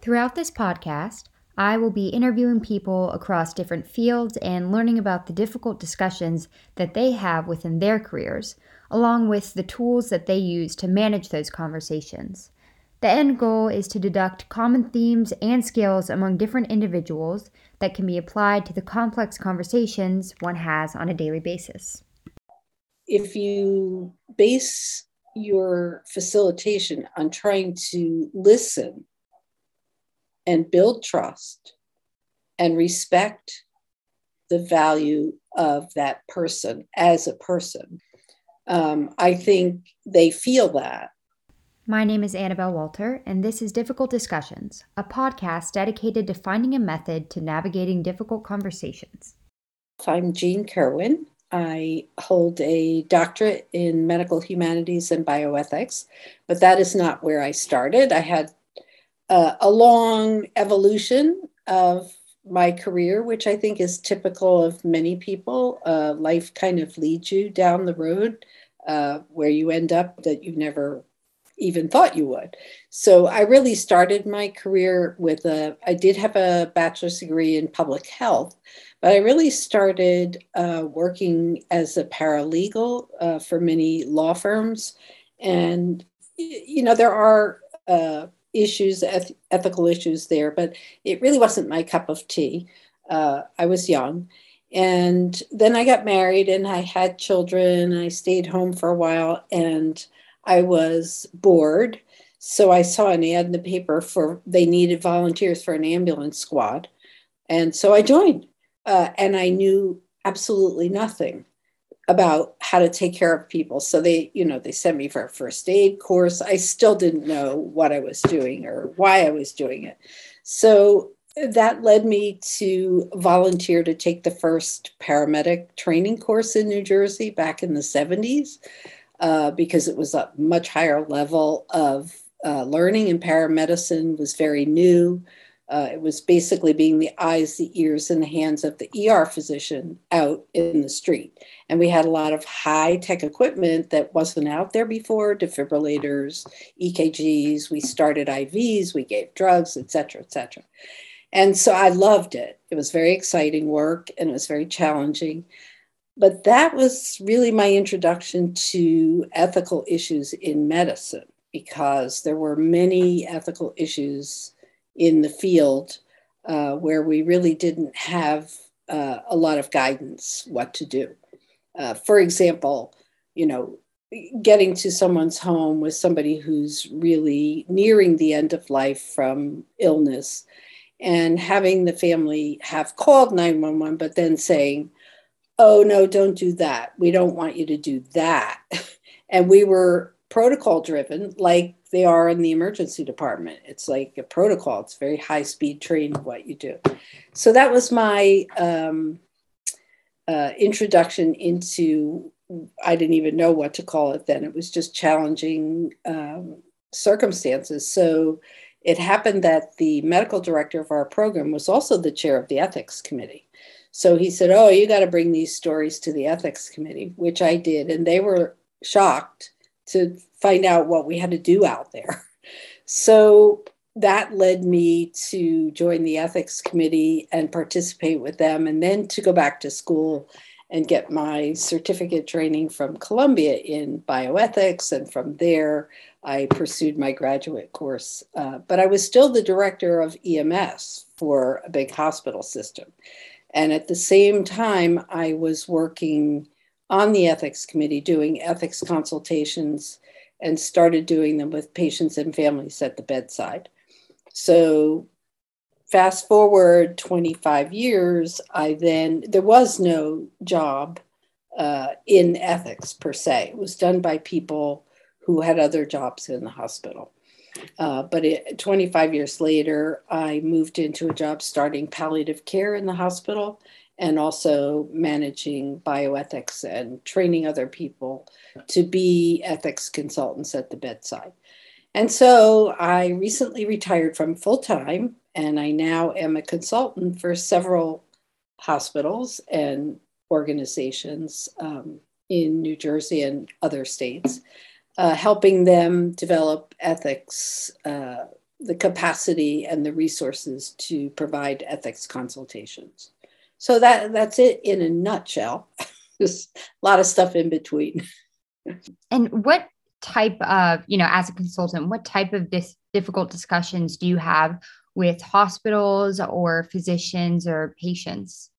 Throughout this podcast, I will be interviewing people across different fields and learning about the difficult discussions that they have within their careers, along with the tools that they use to manage those conversations. The end goal is to deduct common themes and skills among different individuals that can be applied to the complex conversations one has on a daily basis. If you base your facilitation on trying to listen and build trust and respect the value of that person as a person, um, I think they feel that my name is Annabelle Walter, and this is Difficult Discussions, a podcast dedicated to finding a method to navigating difficult conversations. I'm Jeanne Kerwin. I hold a doctorate in medical humanities and bioethics, but that is not where I started. I had uh, a long evolution of my career, which I think is typical of many people. Uh, life kind of leads you down the road uh, where you end up that you never even thought you would. So I really started my career with a, I did have a bachelor's degree in public health, but I really started uh, working as a paralegal uh, for many law firms. And, you know, there are uh, issues, eth- ethical issues there, but it really wasn't my cup of tea. Uh, I was young. And then I got married and I had children. I stayed home for a while and I was bored. So I saw an ad in the paper for they needed volunteers for an ambulance squad. And so I joined. Uh, and I knew absolutely nothing about how to take care of people. So they, you know, they sent me for a first aid course. I still didn't know what I was doing or why I was doing it. So that led me to volunteer to take the first paramedic training course in New Jersey back in the 70s uh, because it was a much higher level of uh, learning and paramedicine was very new. Uh, it was basically being the eyes, the ears, and the hands of the ER physician out in the street. And we had a lot of high tech equipment that wasn't out there before defibrillators, EKGs. We started IVs, we gave drugs, et cetera, et cetera. And so I loved it. It was very exciting work and it was very challenging but that was really my introduction to ethical issues in medicine because there were many ethical issues in the field uh, where we really didn't have uh, a lot of guidance what to do. Uh, for example, you know, getting to someone's home with somebody who's really nearing the end of life from illness and having the family have called 911, but then saying, oh no don't do that we don't want you to do that and we were protocol driven like they are in the emergency department. It's like a protocol. It's very high speed train what you do. So that was my um, uh, introduction into i didn't even know what to call it then. It was just challenging um, circumstances. So it happened that the medical director of our program was also the chair of the ethics committee. So he said, Oh, you got to bring these stories to the ethics committee, which I did. And they were shocked to find out what we had to do out there. So that led me to join the ethics committee and participate with them, and then to go back to school and get my certificate training from Columbia in bioethics. And from there, I pursued my graduate course. Uh, but I was still the director of EMS for a big hospital system. And at the same time, I was working on the ethics committee doing ethics consultations and started doing them with patients and families at the bedside. So, fast forward 25 years, I then, there was no job uh, in ethics per se. It was done by people who had other jobs in the hospital. Uh, but it, 25 years later, I moved into a job starting palliative care in the hospital and also managing bioethics and training other people to be ethics consultants at the bedside. And so I recently retired from full time, and I now am a consultant for several hospitals and organizations um, in New Jersey and other states uh, helping them develop ethics uh, the capacity and the resources to provide ethics consultations. So that that's it in a nutshell. There's a lot of stuff in between. and what type of, you know, as a consultant, what type of difficult discussions do you have with hospitals or physicians or patients?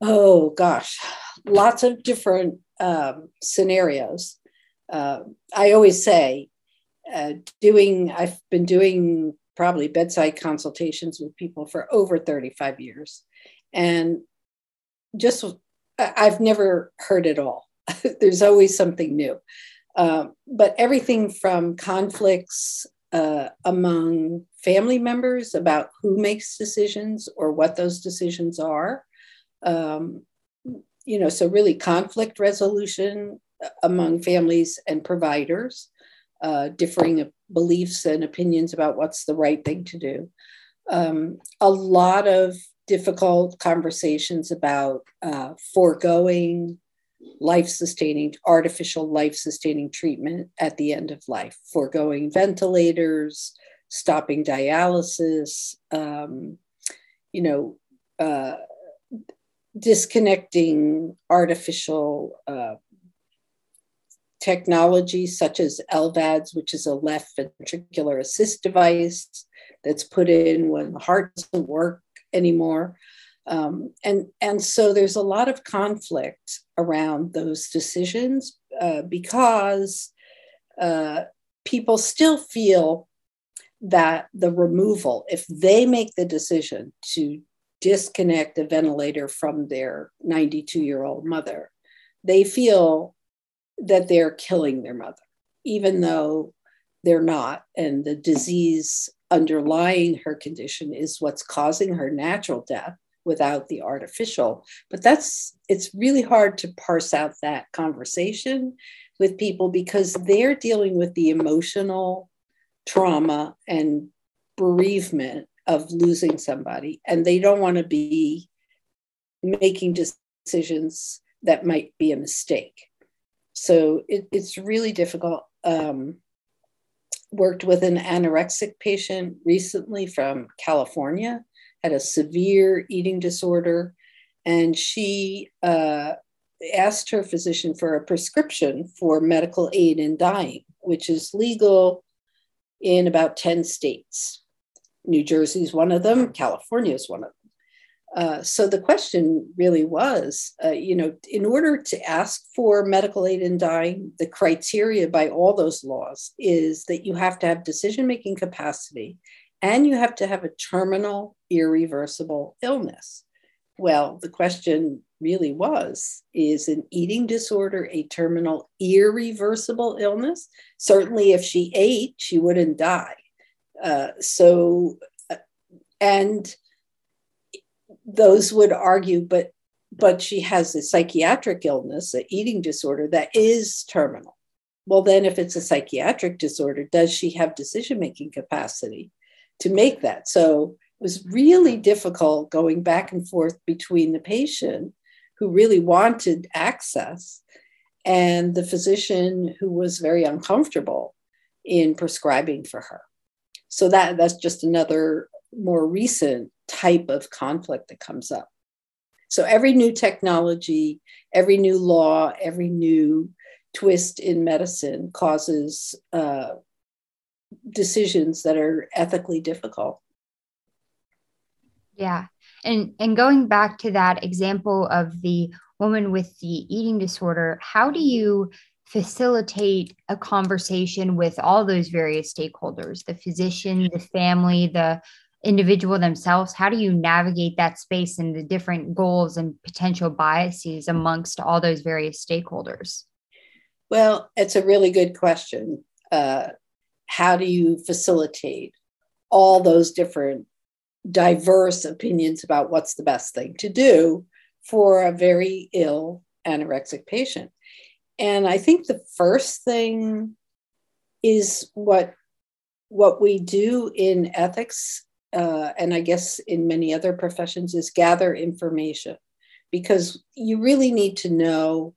Oh gosh, lots of different um, scenarios. Uh, I always say, uh, doing, I've been doing probably bedside consultations with people for over 35 years. And just, I've never heard it all. There's always something new. Uh, but everything from conflicts uh, among family members about who makes decisions or what those decisions are. Um, you know, so really conflict resolution among families and providers, uh, differing beliefs and opinions about what's the right thing to do. Um, a lot of difficult conversations about uh, foregoing life sustaining, artificial life sustaining treatment at the end of life, foregoing ventilators, stopping dialysis, um, you know, uh, disconnecting artificial uh, technology such as LVADs, which is a left ventricular assist device that's put in when the heart doesn't work anymore. Um, and, and so there's a lot of conflict around those decisions uh, because uh, people still feel that the removal, if they make the decision to disconnect a ventilator from their 92 year old mother, they feel that they're killing their mother, even though they're not. And the disease underlying her condition is what's causing her natural death without the artificial. But that's, it's really hard to parse out that conversation with people because they're dealing with the emotional trauma and bereavement of losing somebody, and they don't want to be making decisions that might be a mistake. So it, it's really difficult. Um, worked with an anorexic patient recently from California, had a severe eating disorder, and she uh, asked her physician for a prescription for medical aid in dying, which is legal in about 10 states. New Jersey is one of them, California is one of them. Uh, so the question really was, uh, you know, in order to ask for medical aid in dying, the criteria by all those laws is that you have to have decision making capacity and you have to have a terminal irreversible illness. Well, the question really was is an eating disorder a terminal irreversible illness? Certainly, if she ate, she wouldn't die. Uh, so, uh, and those would argue, but but she has a psychiatric illness, an eating disorder that is terminal. Well, then, if it's a psychiatric disorder, does she have decision making capacity to make that? So it was really difficult going back and forth between the patient who really wanted access and the physician who was very uncomfortable in prescribing for her. So that that's just another more recent type of conflict that comes up. So every new technology, every new law, every new twist in medicine causes uh, decisions that are ethically difficult. Yeah. And and going back to that example of the woman with the eating disorder, how do you facilitate a conversation with all those various stakeholders, the physician, the family, the individual themselves how do you navigate that space and the different goals and potential biases amongst all those various stakeholders? Well it's a really good question. Uh, how do you facilitate all those different diverse opinions about what's the best thing to do for a very ill anorexic patient? And i think the first thing is what what we do in ethics uh, and I guess in many other professions, is gather information because you really need to know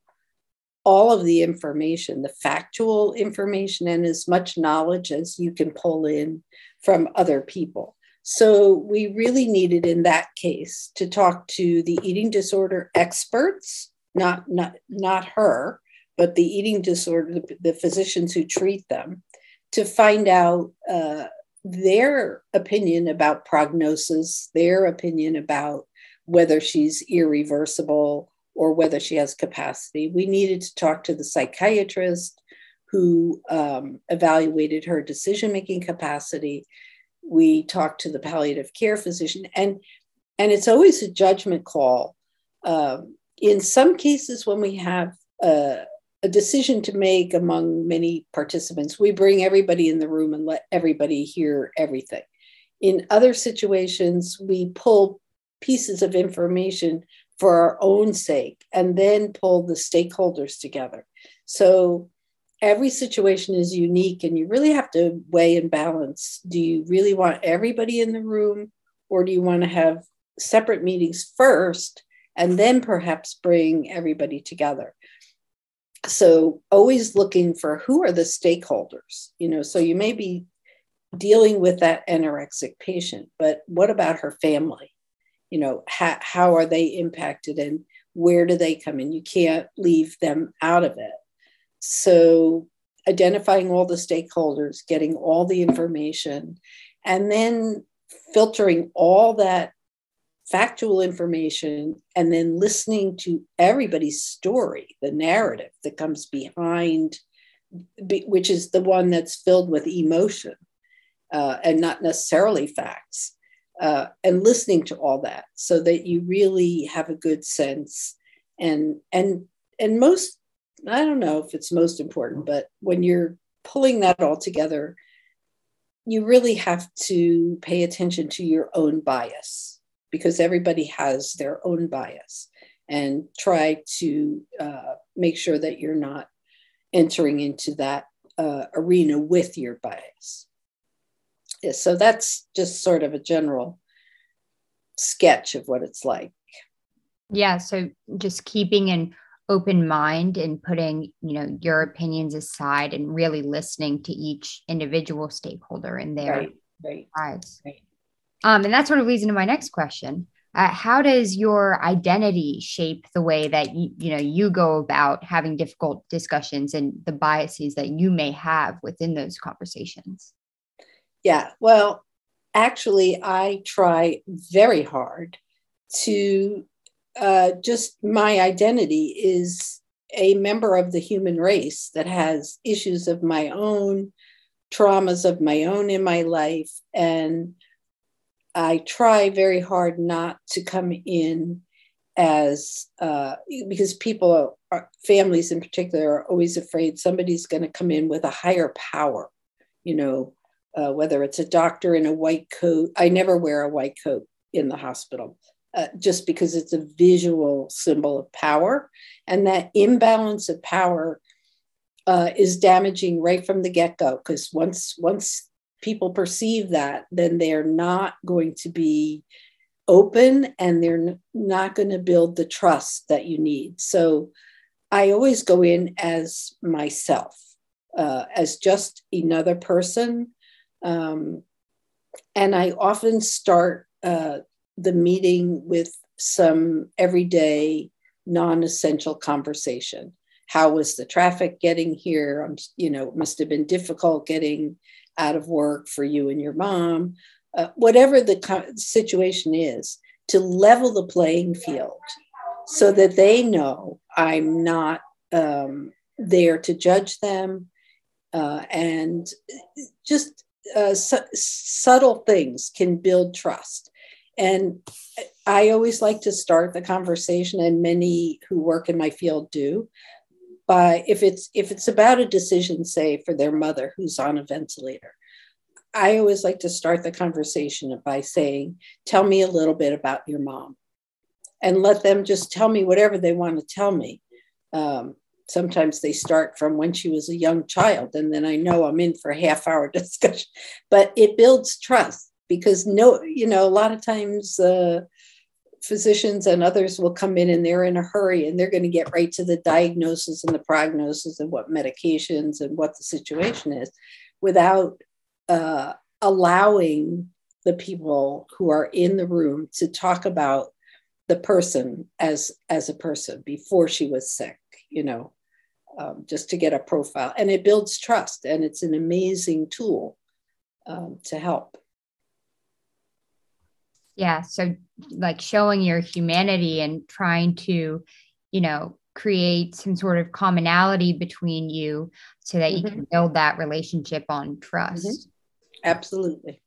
all of the information, the factual information, and as much knowledge as you can pull in from other people. So we really needed in that case to talk to the eating disorder experts, not not not her, but the eating disorder, the, the physicians who treat them, to find out uh, their opinion about prognosis, their opinion about whether she's irreversible or whether she has capacity. We needed to talk to the psychiatrist who um, evaluated her decision making capacity we talked to the palliative care physician and and it's always a judgment call um, in some cases when we have a, a, decision to make among many participants we bring everybody in the room and let everybody hear everything in other situations we pull pieces of information for our own sake and then pull the stakeholders together so every situation is unique and you really have to weigh and balance. Do you really want everybody in the room or do you want to have separate meetings first and then perhaps bring everybody together? So, always looking for who are the stakeholders, you know, so you may be dealing with that anorexic patient, but what about her family? You know, how, how are they impacted and where do they come in? You can't leave them out of it so, identifying all the stakeholders, getting all the information, and then filtering all that factual information and then listening to everybody's story, the narrative that comes behind, which is the one that's filled with emotion uh, and not necessarily facts. Uh, and listening to all that so that you really have a good sense and and and most I don't know if it's most important, but when you're pulling that all together, you really have to pay attention to your own bias because everybody has their own bias and try to uh, make sure that you're not entering into that uh, arena with your bias. Yeah, so that's just sort of a general sketch of what it's like. Yeah. So just keeping an open mind and putting you know your opinions aside and really listening to each individual stakeholder in their right, right, right. Um, and that sort of leads into my next question uh, how does your identity shape the way that you, you know you go about having difficult discussions and the biases that you may have within those conversations yeah well actually i try very hard to uh, just my identity is a member of the human race that has issues of my own, traumas of my own in my life. And I try very hard not to come in as, uh, because people, are, families in particular, are always afraid somebody's going to come in with a higher power, you know, uh, whether it's a doctor in a white coat. I never wear a white coat in the hospital uh, just because it's a visual symbol of power. And that imbalance of power uh, is damaging right from the get go, because once, once people perceive that, then they're not going to be open and they're not going to build the trust that you need. So I always go in as myself, uh, as just another person. Um, and I often start uh, the meeting with some everyday non-essential conversation how was the traffic getting here i'm you know it must have been difficult getting out of work for you and your mom uh, whatever the co- situation is to level the playing field so that they know i'm not um, there to judge them uh, and just uh, su- subtle things can build trust and I always like to start the conversation, and many who work in my field do. By if it's if it's about a decision, say for their mother who's on a ventilator, I always like to start the conversation by saying, "Tell me a little bit about your mom," and let them just tell me whatever they want to tell me. Um, sometimes they start from when she was a young child, and then I know I'm in for a half hour discussion. But it builds trust because no, you know, a lot of times uh, physicians and others will come in and they're in a hurry and they're going to get right to the diagnosis and the prognosis and what medications and what the situation is without uh, allowing the people who are in the room to talk about the person as as a person before she was sick you know um, just to get a profile. And it builds trust and it's an amazing tool um, to help yeah so like showing your humanity and trying to you know create some sort of commonality between you so that mm-hmm. you can build that relationship on trust mm-hmm. absolutely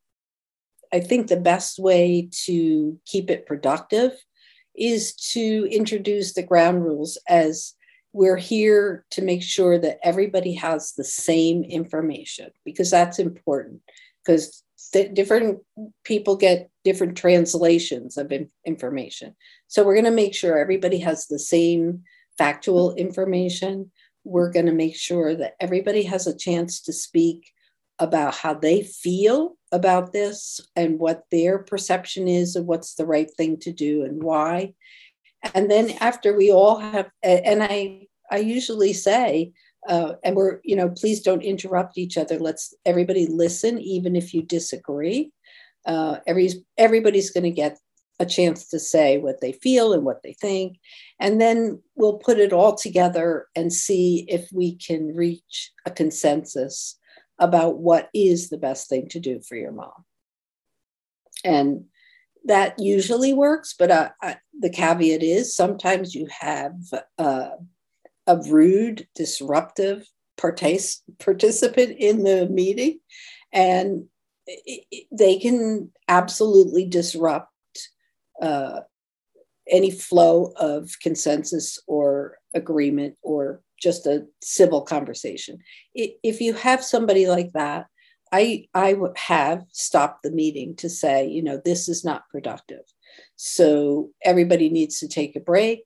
i think the best way to keep it productive is to introduce the ground rules as we're here to make sure that everybody has the same information because that's important because different people get different translations of information. So we're going to make sure everybody has the same factual information. We're going to make sure that everybody has a chance to speak about how they feel about this and what their perception is of what's the right thing to do and why. And then after we all have and i i usually say uh, and we're you know please don't interrupt each other. Let's everybody listen even if you disagree uh, every, everybody's going to get a chance to say what they feel and what they think. And then we'll put it all together and see if we can reach a consensus about what is the best thing to do for your mom. And that usually works, but uh, I, the caveat is sometimes you have uh, a rude, disruptive partic- participant in the meeting, and they can absolutely disrupt uh, any flow of consensus or agreement or just a civil conversation. If you have somebody like that, I I have stopped the meeting to say, you know, this is not productive. So everybody needs to take a break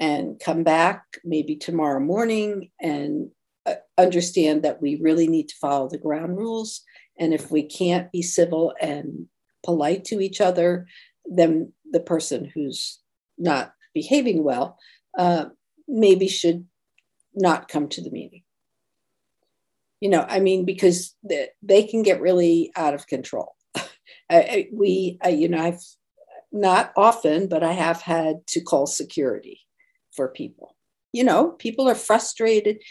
and come back maybe tomorrow morning and uh, understand that we really need to follow the ground rules. And if we can't be civil and polite to each other, then the person who's not behaving well uh, maybe should not come to the meeting. You know i mean because they, they can get really out of control. I, we I, you know i've not often but i have had to call security for people. You know people are frustrated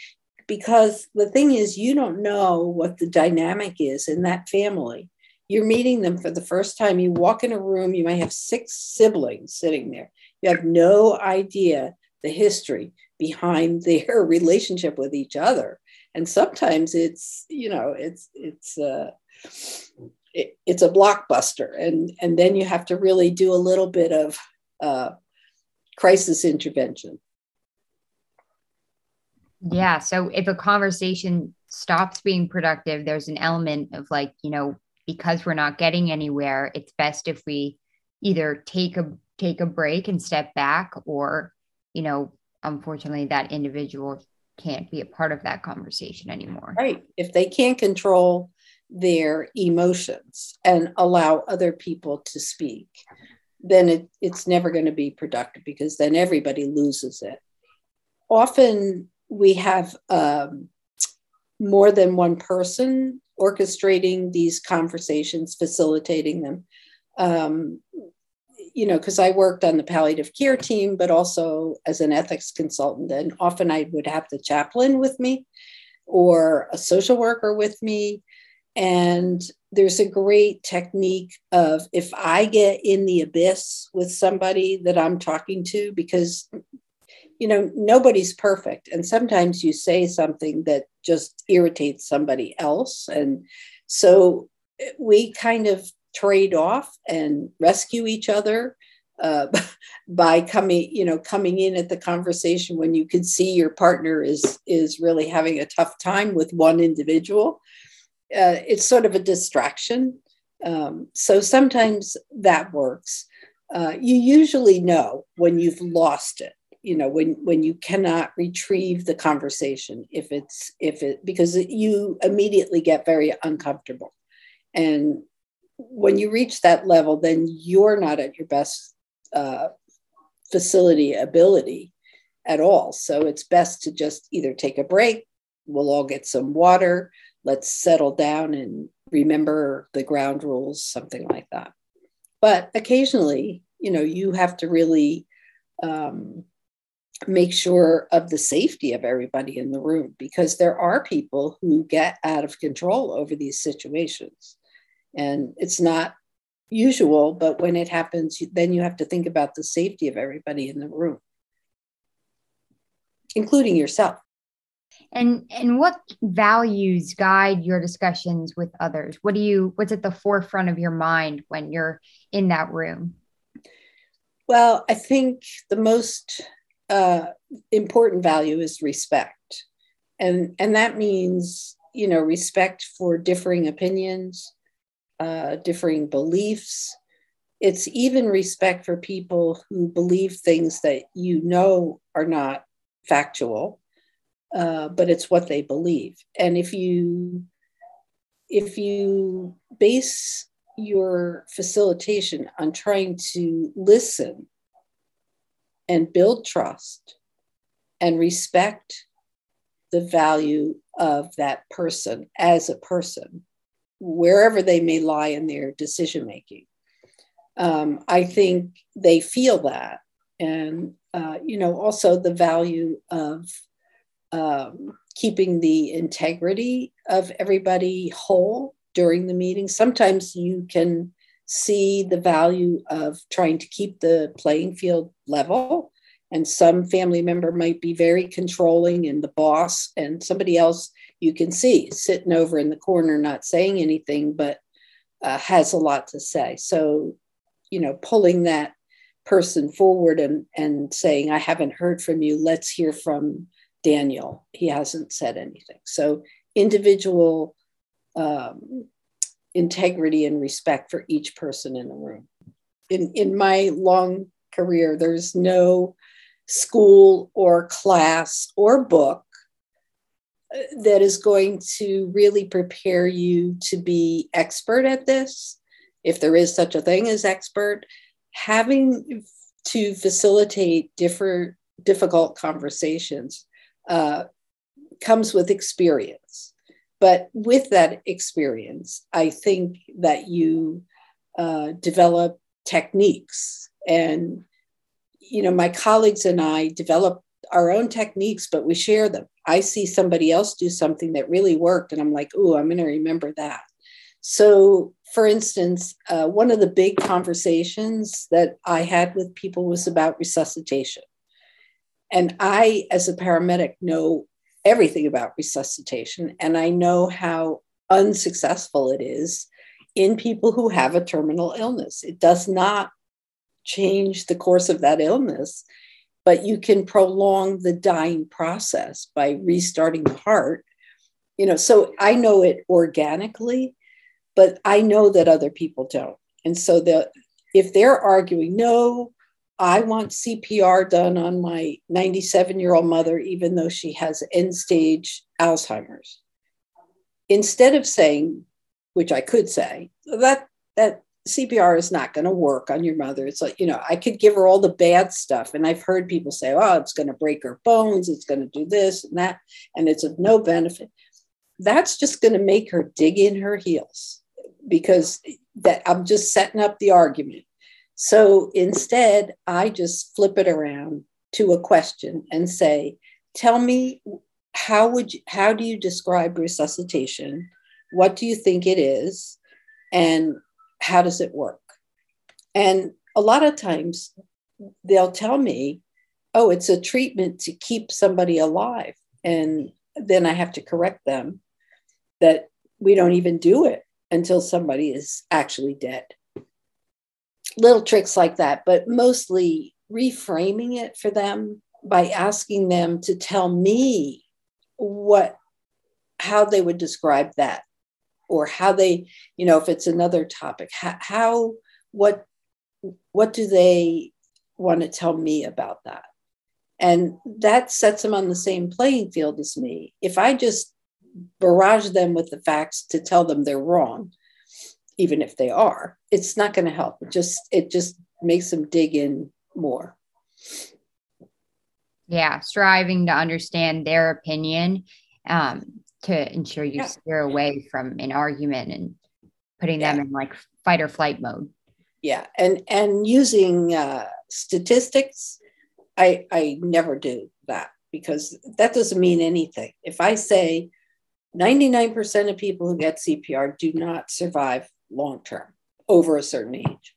because the thing is you don't know what the dynamic is in that family. You're meeting them for the first time. You walk in a room you might have six siblings sitting there. You have no idea the history behind their relationship with each other. And sometimes it's you know it's it's uh it, it's a blockbuster. And and then you have to really do a little bit of uh, crisis intervention yeah so if a conversation stops being productive there's an element of like you know because we're not getting anywhere it's best if we either take a take a break and step back or you know unfortunately that individual can't be a part of that conversation anymore. Right. If they can't control their emotions and allow other people to speak, then it, it's never going to be productive because then everybody loses it. Often we have um, more than one person orchestrating these conversations, facilitating them. Um, you know, because I worked on the palliative care team, but also as an ethics consultant. And often I would have the chaplain with me or a social worker with me. And there's a great technique of if I get in the abyss with somebody that I'm talking to, because, you know, nobody's perfect. And sometimes you say something that just irritates somebody else. And so we kind of trade off and rescue each other uh, by coming you know coming in at the conversation when you can see your partner is is really having a tough time with one individual uh, it's sort of a distraction um, so sometimes that works uh, you usually know when you've lost it you know when when you cannot retrieve the conversation if it's if it because you immediately get very uncomfortable and when you reach that level, then you're not at your best uh, facility ability at all. So it's best to just either take a break, we'll all get some water, let's settle down and remember the ground rules, something like that. But occasionally, you know, you have to really um, make sure of the safety of everybody in the room because there are people who get out of control over these situations. And it's not usual, but when it happens, then you have to think about the safety of everybody in the room, including yourself. And and what values guide your discussions with others? What do you what's at the forefront of your mind when you're in that room? Well, I think the most uh, important value is respect, and and that means you know respect for differing opinions, uh, differing beliefs. It's even respect for people who believe things that you know are not factual, uh, but it's what they believe. And if you if you base your facilitation on trying to listen and build trust and respect the value of that person as a person, wherever they may lie in their decision making. Um, I think they feel that. And, uh, you know, also the value of um, keeping the integrity of everybody whole during the meeting. Sometimes you can see the value of trying to keep the playing field level. And some family member might be very controlling and the boss, and somebody else you can see sitting over in the corner, not saying anything, but uh, has a lot to say. So, you know, pulling that person forward and, and saying, I haven't heard from you, let's hear from Daniel. He hasn't said anything. So, individual um, integrity and respect for each person in the room. In, in my long career, there's no school or class or book uh, that is going to really prepare you to be expert at this, if there is such a thing as expert. Having to facilitate different difficult conversations uh, comes with experience but with that experience, I think that you uh, develop techniques. And, you know, my colleagues and I develop our own techniques, but we share them. I see somebody else do something that really worked, and I'm like, oh, I'm going to remember that. So, for instance, uh, one of the big conversations that I had with people was about resuscitation. And I, as a paramedic, know everything about resuscitation, and I know how unsuccessful it is in people who have a terminal illness. It does not change the course of that illness, but you can prolong the dying process by restarting the heart. You know, so I know it organically, but I know that other people don't. And so the if they're arguing, no, I want CPR done on my 97 year old mother, even though she has end stage Alzheimer's. Instead of saying, which I could say, that, that CPR is not going to work on your mother. It's like, you know, I could give her all the bad stuff. And I've heard people say, oh, it's going to break her bones, it's going to do this and that, and it's of no benefit. That's just going to make her dig in her heels because that I'm just setting up the argument. So instead, I just flip it around to a question and say, tell me how would you, how do you describe resuscitation? What do you think it is? And how does it work? And a lot of times they'll tell me, oh, it's a treatment to keep somebody alive. And then I have to correct them that we don't even do it until somebody is actually dead little tricks like that, but mostly reframing it for them by asking them to tell me what how they would describe that or how they you know if it's another topic how, how what what do they want to tell me about that? And that sets them on the same playing field as me. If i just barrage them with the facts to tell them they're wrong even if they are it's not going to help it just it just makes them dig in more. Yeah, striving to understand their opinion um, to ensure you yeah. steer away from an argument and putting yeah. them in like fight or flight mode. Yeah, and and using uh, statistics, I I never do that because that doesn't mean anything. If I say 99% of people who get CPR do not survive long term over a certain age.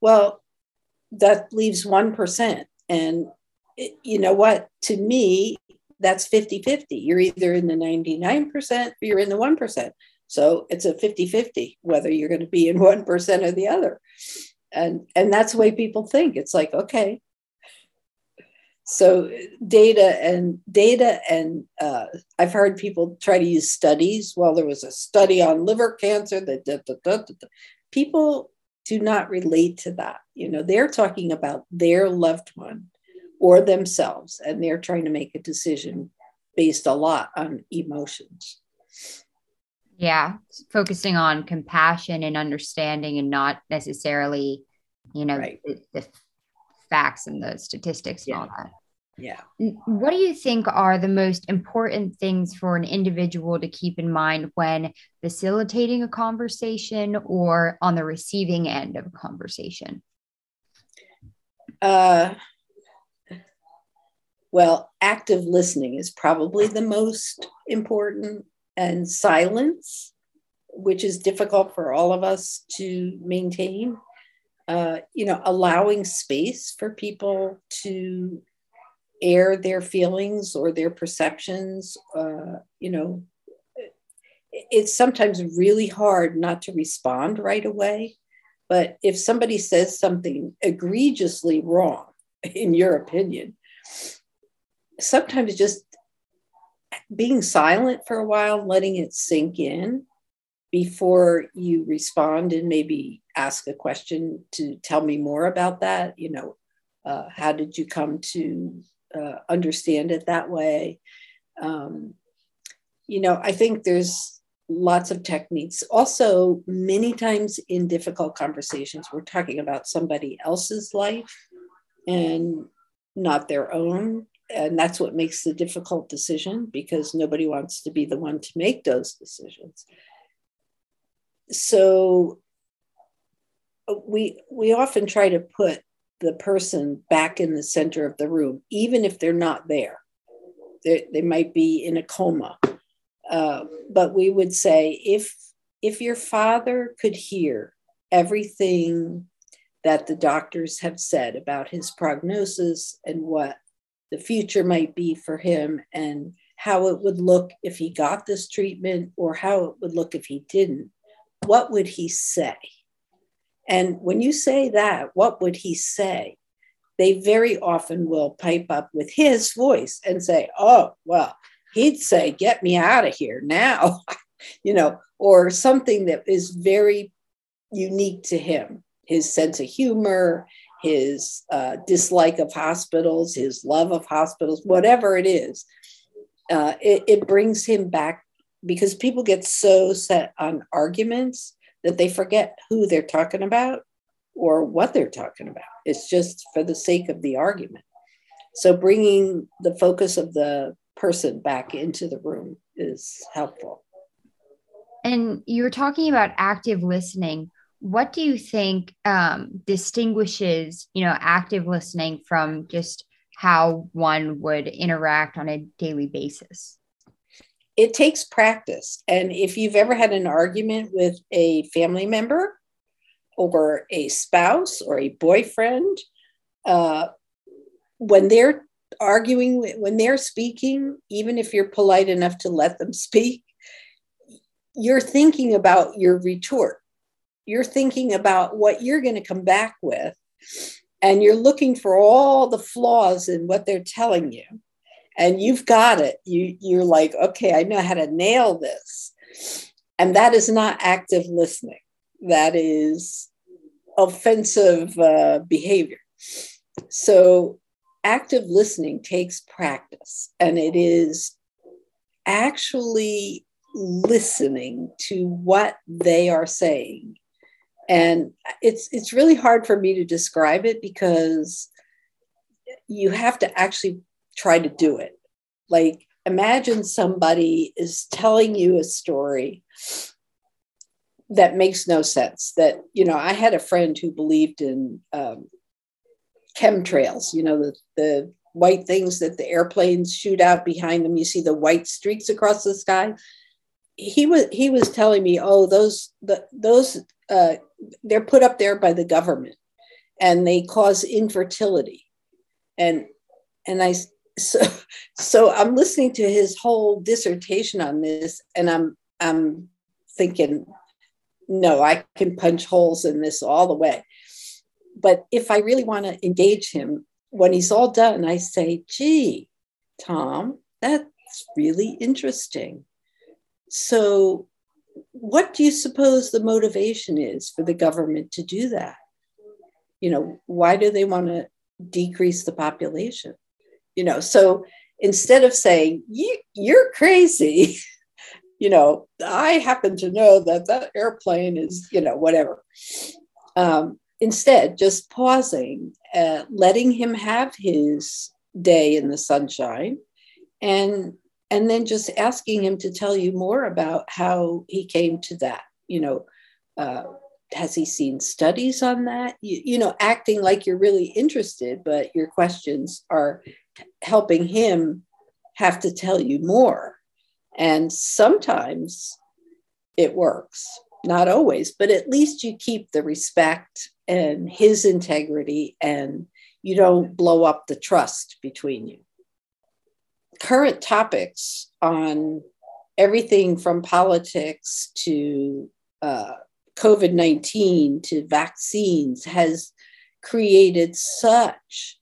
Well, that leaves 1%. And it, you know what? To me, that's 50 50. You're either in the 99% or you're in the 1%. So it's a 50 50 whether you're going to be in 1% or the other. And, and that's the way people think. It's like, okay, so data and data and uh, i've heard people try to use studies. Well there was a study on liver cancer that da, da, da, people do not relate to that. You know they're talking about their loved one or themselves and they're trying to make a decision based a lot on emotions. Yeah focusing on compassion and understanding and not necessarily you know right. the, the facts and the statistics yeah. and all that. Yeah. What do you think are the most important things for an individual to keep in mind when facilitating a conversation or on the receiving end of a conversation? Uh, well, active listening is probably the most important, and silence, which is difficult for all of us to maintain uh, you know, allowing space for people to air their feelings or their perceptions. Uh, you know, it's sometimes really hard not to respond right away. But if somebody says something egregiously wrong, in your opinion, sometimes just being silent for a while, letting it sink in before you respond and maybe ask a question to tell me more about that you know uh, how did you come to uh, understand it that way? Um, you know i think there's lots of techniques. Also many times in difficult conversations we're talking about somebody else's life and not their own. And that's what makes the difficult decision because nobody wants to be the one to make those decisions so we we often try to put the person back in the center of the room, even if they're not there. They, they might be in a coma. Uh, but we would say if if your father could hear everything that the doctors have said about his prognosis and what the future might be for him and how it would look if he got this treatment or how it would look if he didn't what would he say? And when you say that, what would he say? They very often will pipe up with his voice and say, Oh, well, he'd say, Get me out of here now, you know, or something that is very unique to him his sense of humor, his uh, dislike of hospitals, his love of hospitals, whatever it is. Uh, it, it brings him back because people get so set on arguments that they forget who they're talking about or what they're talking about. It's just for the sake of the argument. So bringing the focus of the person back into the room is helpful. And you were talking about active listening. What do you think um, distinguishes, you know, active listening from just how one would interact on a daily basis? It takes practice. And if you've ever had an argument with a family member or a spouse or a boyfriend, uh, when they're arguing, when they're speaking, even if you're polite enough to let them speak, you're thinking about your retort. You're thinking about what you're going to come back with. And you're looking for all the flaws in what they're telling you and you've got it. You you're like okay i know how to nail this. And that is not active listening. That is offensive uh, behavior. So active listening takes practice and it is actually listening to what they are saying. And it's it's really hard for me to describe it because you have to actually try to do it. Like imagine somebody is telling you a story that makes no sense that you know i had a friend who believed in um, chemtrails you know the, the white things that the airplanes shoot out behind them. You see the white streaks across the sky. He was he was telling me oh those the, those uh, they're put up there by the government and they cause infertility. And and i so so i'm listening to his whole dissertation on this and i'm i'm thinking no i can punch holes in this all the way. But if i really want to engage him when he's all done i say gee tom that's really interesting. So what do you suppose the motivation is for the government to do that? You know why do they want to decrease the population you know so instead of saying you, you're crazy you know i happen to know that that airplane is you know whatever. Um, instead just pausing uh, letting him have his day in the sunshine and and then just asking him to tell you more about how he came to that you know uh, has he seen studies on that? You, you know acting like you're really interested but your questions are helping him have to tell you more. And sometimes it works, not always, but at least you keep the respect and his integrity and you don't blow up the trust between you. Current topics on everything from politics to uh, COVID 19 to vaccines has created such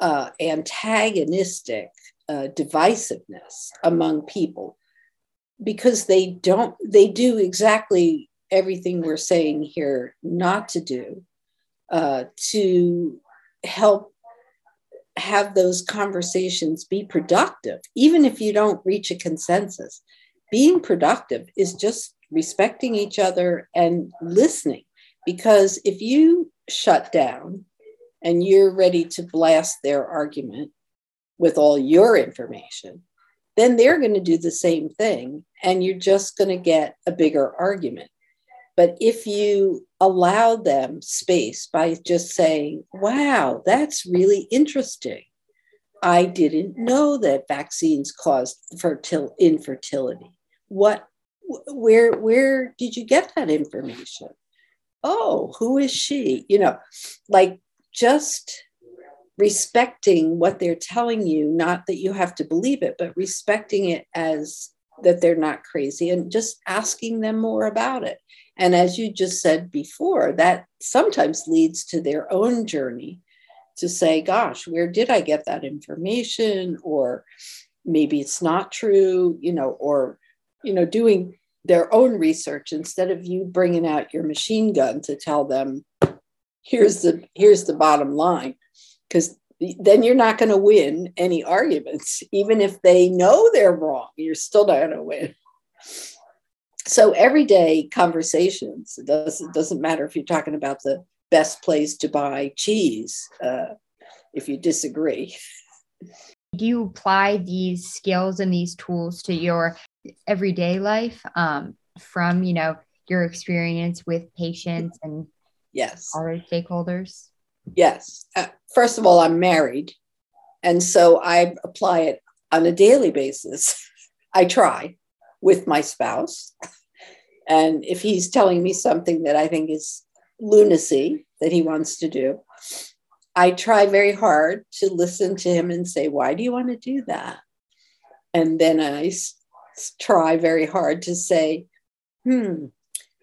uh, antagonistic uh, divisiveness among people because they don't they do exactly everything we're saying here not to do uh, to help have those conversations be productive even if you don't reach a consensus. Being productive is just respecting each other and listening because if you shut down and you're ready to blast their argument with all your information, then they're going to do the same thing and you're just going to get a bigger argument. But if you allow them space by just saying, wow, that's really interesting. I didn't know that vaccines caused fertil- infertility. What, where, where did you get that information? Oh, who is she? You know, like just respecting what they're telling you, not that you have to believe it, but respecting it as that they're not crazy and just asking them more about it. And as you just said before, that sometimes leads to their own journey to say, gosh, where did I get that information? Or maybe it's not true, you know, or, you know, doing their own research instead of you bringing out your machine gun to tell them here's the here's the bottom line. Because then you're not going to win any arguments. Even if they know they're wrong you're still not going to win. So everyday conversations it doesn't, doesn't matter if you're talking about the best place to buy cheese uh, if you disagree. Do you apply these skills and these tools to your everyday life um, from you know your experience with patients and Yes. Other stakeholders? Yes. Uh, first of all, I'm married. And so I apply it on a daily basis. I try with my spouse. And if he's telling me something that I think is lunacy that he wants to do, I try very hard to listen to him and say, Why do you want to do that? And then I try very hard to say, Hmm,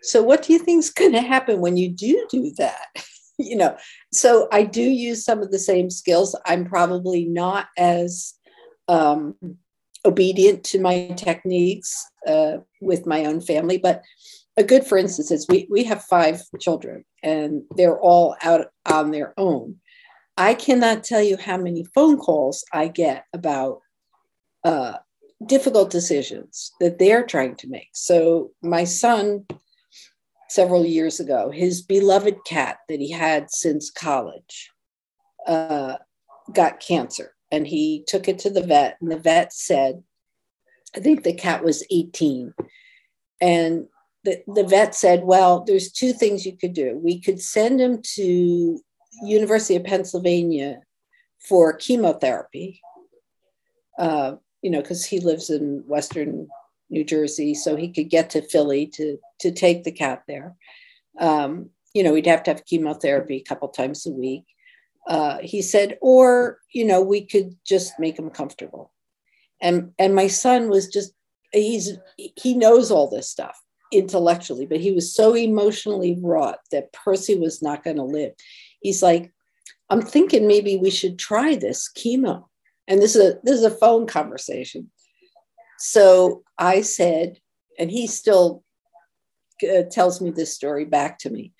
so, what do you think is going to happen when you do do that? you know, so I do use some of the same skills. I'm probably not as um, obedient to my techniques uh, with my own family, but a good, for instance, is we, we have five children and they're all out on their own. I cannot tell you how many phone calls I get about uh, difficult decisions that they're trying to make. So, my son several years ago. His beloved cat that he had since college uh, got cancer, and he took it to the vet, and the vet said, I think the cat was 18. And the, the vet said, well, there's two things you could do. We could send him to University of Pennsylvania for chemotherapy, uh, you know, because he lives in Western New Jersey, so he could get to Philly to to take the cat there. Um, you know, we'd have to have chemotherapy a couple times a week. Uh, he said, or you know, we could just make him comfortable. And and my son was just he's he knows all this stuff intellectually, but he was so emotionally wrought that Percy was not going to live. He's like, I'm thinking maybe we should try this chemo. And this is a this is a phone conversation. So I said, and he still uh, tells me this story back to me.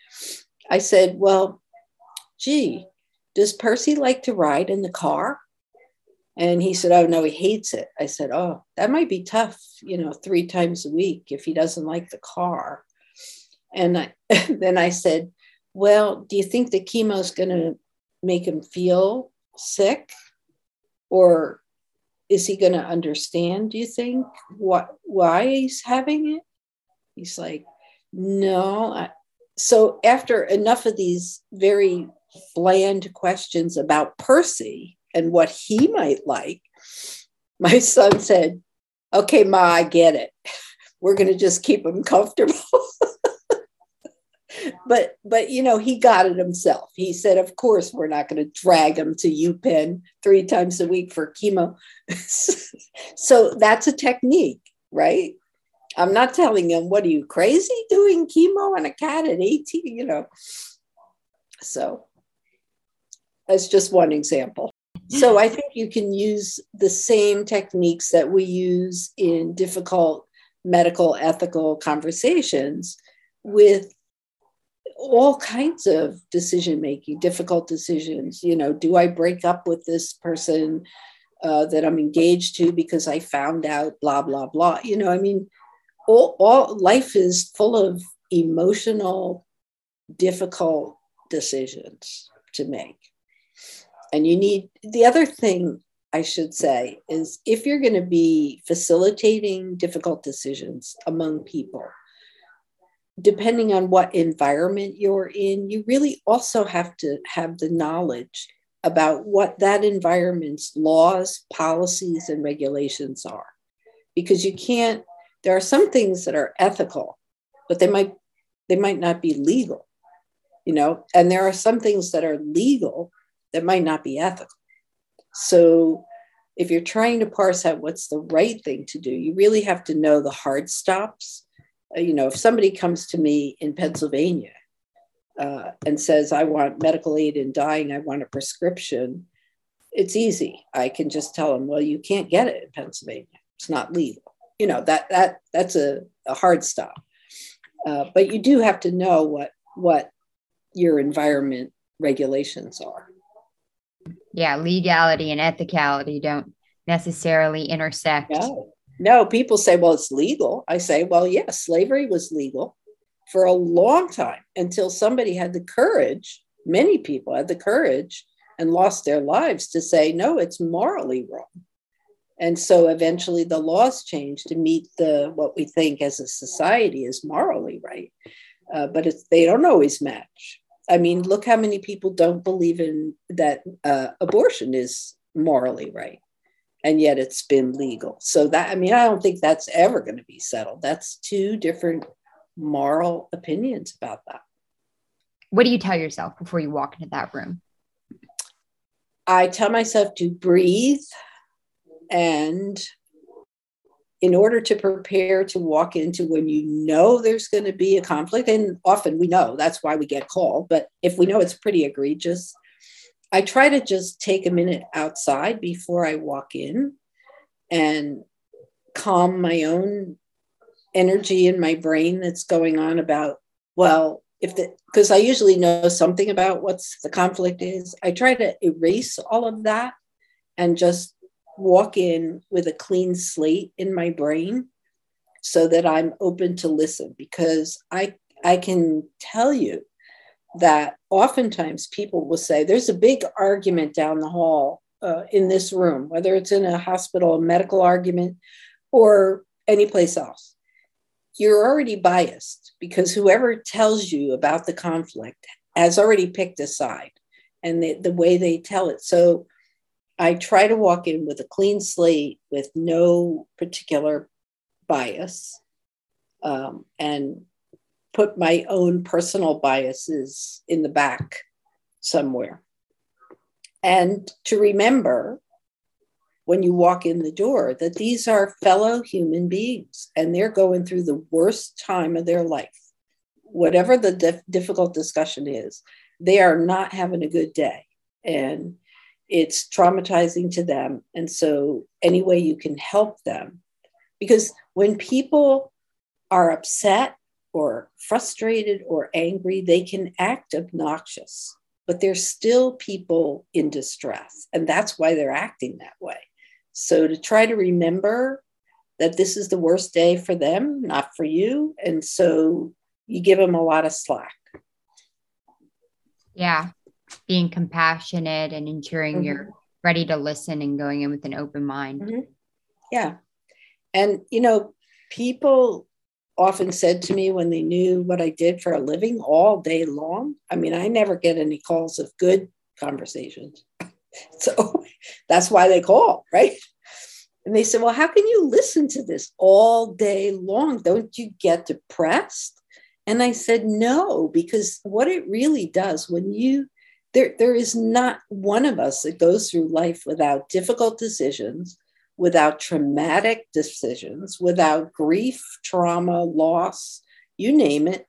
I said, Well, gee, does Percy like to ride in the car? And he said, Oh, no, he hates it. I said, Oh, that might be tough, you know, three times a week if he doesn't like the car. And I, then I said, Well, do you think the chemo is going to make him feel sick? Or is he going to understand do you think what why he's having it? He's like no I, so after enough of these very bland questions about percy and what he might like my son said okay ma i get it. We're going to just keep him comfortable but but you know he got it himself. He said of course we're not going to drag him to upenn three times a week for chemo. So that's a technique right? I'm not telling him what are you crazy doing chemo on a cat at 18 you know? So that's just one example. So i think you can use the same techniques that we use in difficult medical ethical conversations with all kinds of decision making, difficult decisions. You know, do I break up with this person uh, that I'm engaged to because I found out blah blah blah? You know, I mean, all, all life is full of emotional, difficult decisions to make, and you need the other thing. I should say is if you're going to be facilitating difficult decisions among people, depending on what environment you're in, you really also have to have the knowledge about what that environment's laws, policies, and regulations are. Because you can't, there are some things that are ethical, but they might they might not be legal, you know, and there are some things that are legal that might not be ethical. So if you're trying to parse out what's the right thing to do, you really have to know the hard stops you know, if somebody comes to me in Pennsylvania uh, and says, I want medical aid in dying, I want a prescription, it's easy. I can just tell them, well, you can't get it in Pennsylvania. It's not legal. You know, that that that's a, a hard stop. Uh, but you do have to know what what your environment regulations are. Yeah, legality and ethicality don't necessarily intersect. No. No, people say, well, it's legal. I say, well, yes, slavery was legal for a long time until somebody had the courage, many people had the courage and lost their lives to say, no, it's morally wrong. And so eventually the laws changed to meet the what we think as a society is morally right. Uh, but they don't always match. I mean, look how many people don't believe in that uh, abortion is morally right and yet it's been legal. So that I mean, I don't think that's ever going to be settled. That's two different moral opinions about that. What do you tell yourself before you walk into that room? I tell myself to breathe and in order to prepare to walk into when you know there's going to be a conflict, and often we know that's why we get called, but if we know it's pretty egregious, I try to just take a minute outside before I walk in and calm my own energy in my brain that's going on about, well, if the, because I usually know something about what's the conflict is. I try to erase all of that and just walk in with a clean slate in my brain so that I'm open to listen because I I can tell you that oftentimes people will say, There's a big argument down the hall uh, in this room, whether it's in a hospital, a medical argument, or anyplace else. You're already biased because whoever tells you about the conflict has already picked a side and the, the way they tell it. So I try to walk in with a clean slate with no particular bias um, and put my own personal biases in the back somewhere. And to remember when you walk in the door that these are fellow human beings and they're going through the worst time of their life. Whatever the dif- difficult discussion is, they are not having a good day. And it's traumatizing to them. And so, any way you can help them, because when people are upset or frustrated or angry, they can act obnoxious, but they're still people in distress. And that's why they're acting that way. So to try to remember that this is the worst day for them, not for you. And so you give them a lot of slack. Yeah. Being compassionate and ensuring mm-hmm. you're ready to listen and going in with an open mind. Mm-hmm. Yeah. And, you know, people often said to me when they knew what I did for a living all day long. I mean, I never get any calls of good conversations. so that's why they call, right? And they said, Well, how can you listen to this all day long? Don't you get depressed? And I said, No, because what it really does when you, there, there is not one of us that goes through life without difficult decisions, without traumatic decisions, without grief, trauma, loss, you name it,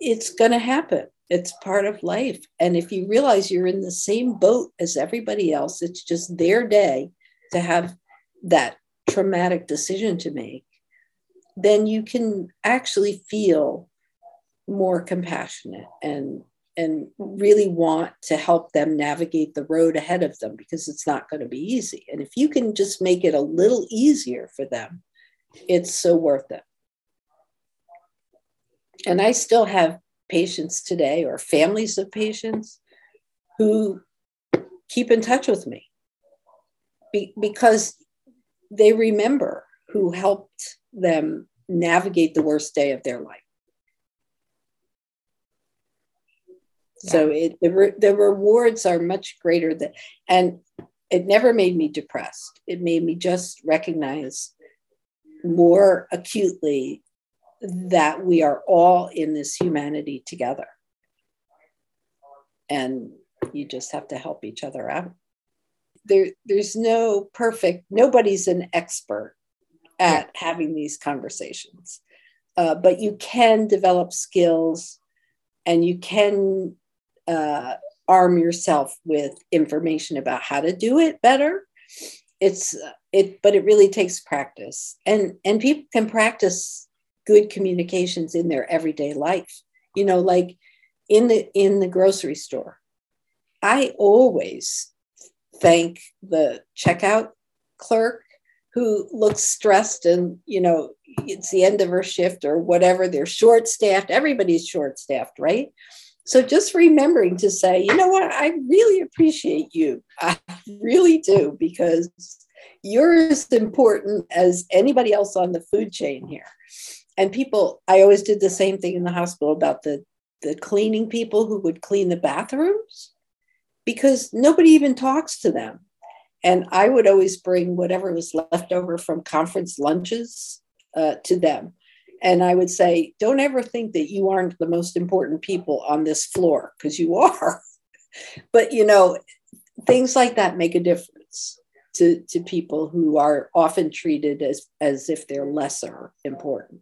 it's going to happen. It's part of life. And if you realize you're in the same boat as everybody else, it's just their day to have that traumatic decision to make, then you can actually feel more compassionate and and really want to help them navigate the road ahead of them because it's not going to be easy. And if you can just make it a little easier for them, it's so worth it. And I still have patients today or families of patients who keep in touch with me be- because they remember who helped them navigate the worst day of their life. So it, the, re, the rewards are much greater than, and it never made me depressed. It made me just recognize more acutely that we are all in this humanity together. And you just have to help each other out. There, there's no perfect, nobody's an expert at yeah. having these conversations. Uh, but you can develop skills and you can uh, arm yourself with information about how to do it better. It's it but it really takes practice. And and people can practice good communications in their everyday life. You know like in the in the grocery store i always thank the checkout clerk who looks stressed and you know it's the end of her shift or whatever they're short staffed everybody's short staffed right so just remembering to say, you know what, I really appreciate you. I really do, because you're as important as anybody else on the food chain here. And people, I always did the same thing in the hospital about the, the cleaning people who would clean the bathrooms because nobody even talks to them. And I would always bring whatever was left over from conference lunches uh, to them and I would say, don't ever think that you aren't the most important people on this floor, because you are. but, you know, things like that make a difference to, to people who are often treated as, as if they're lesser important.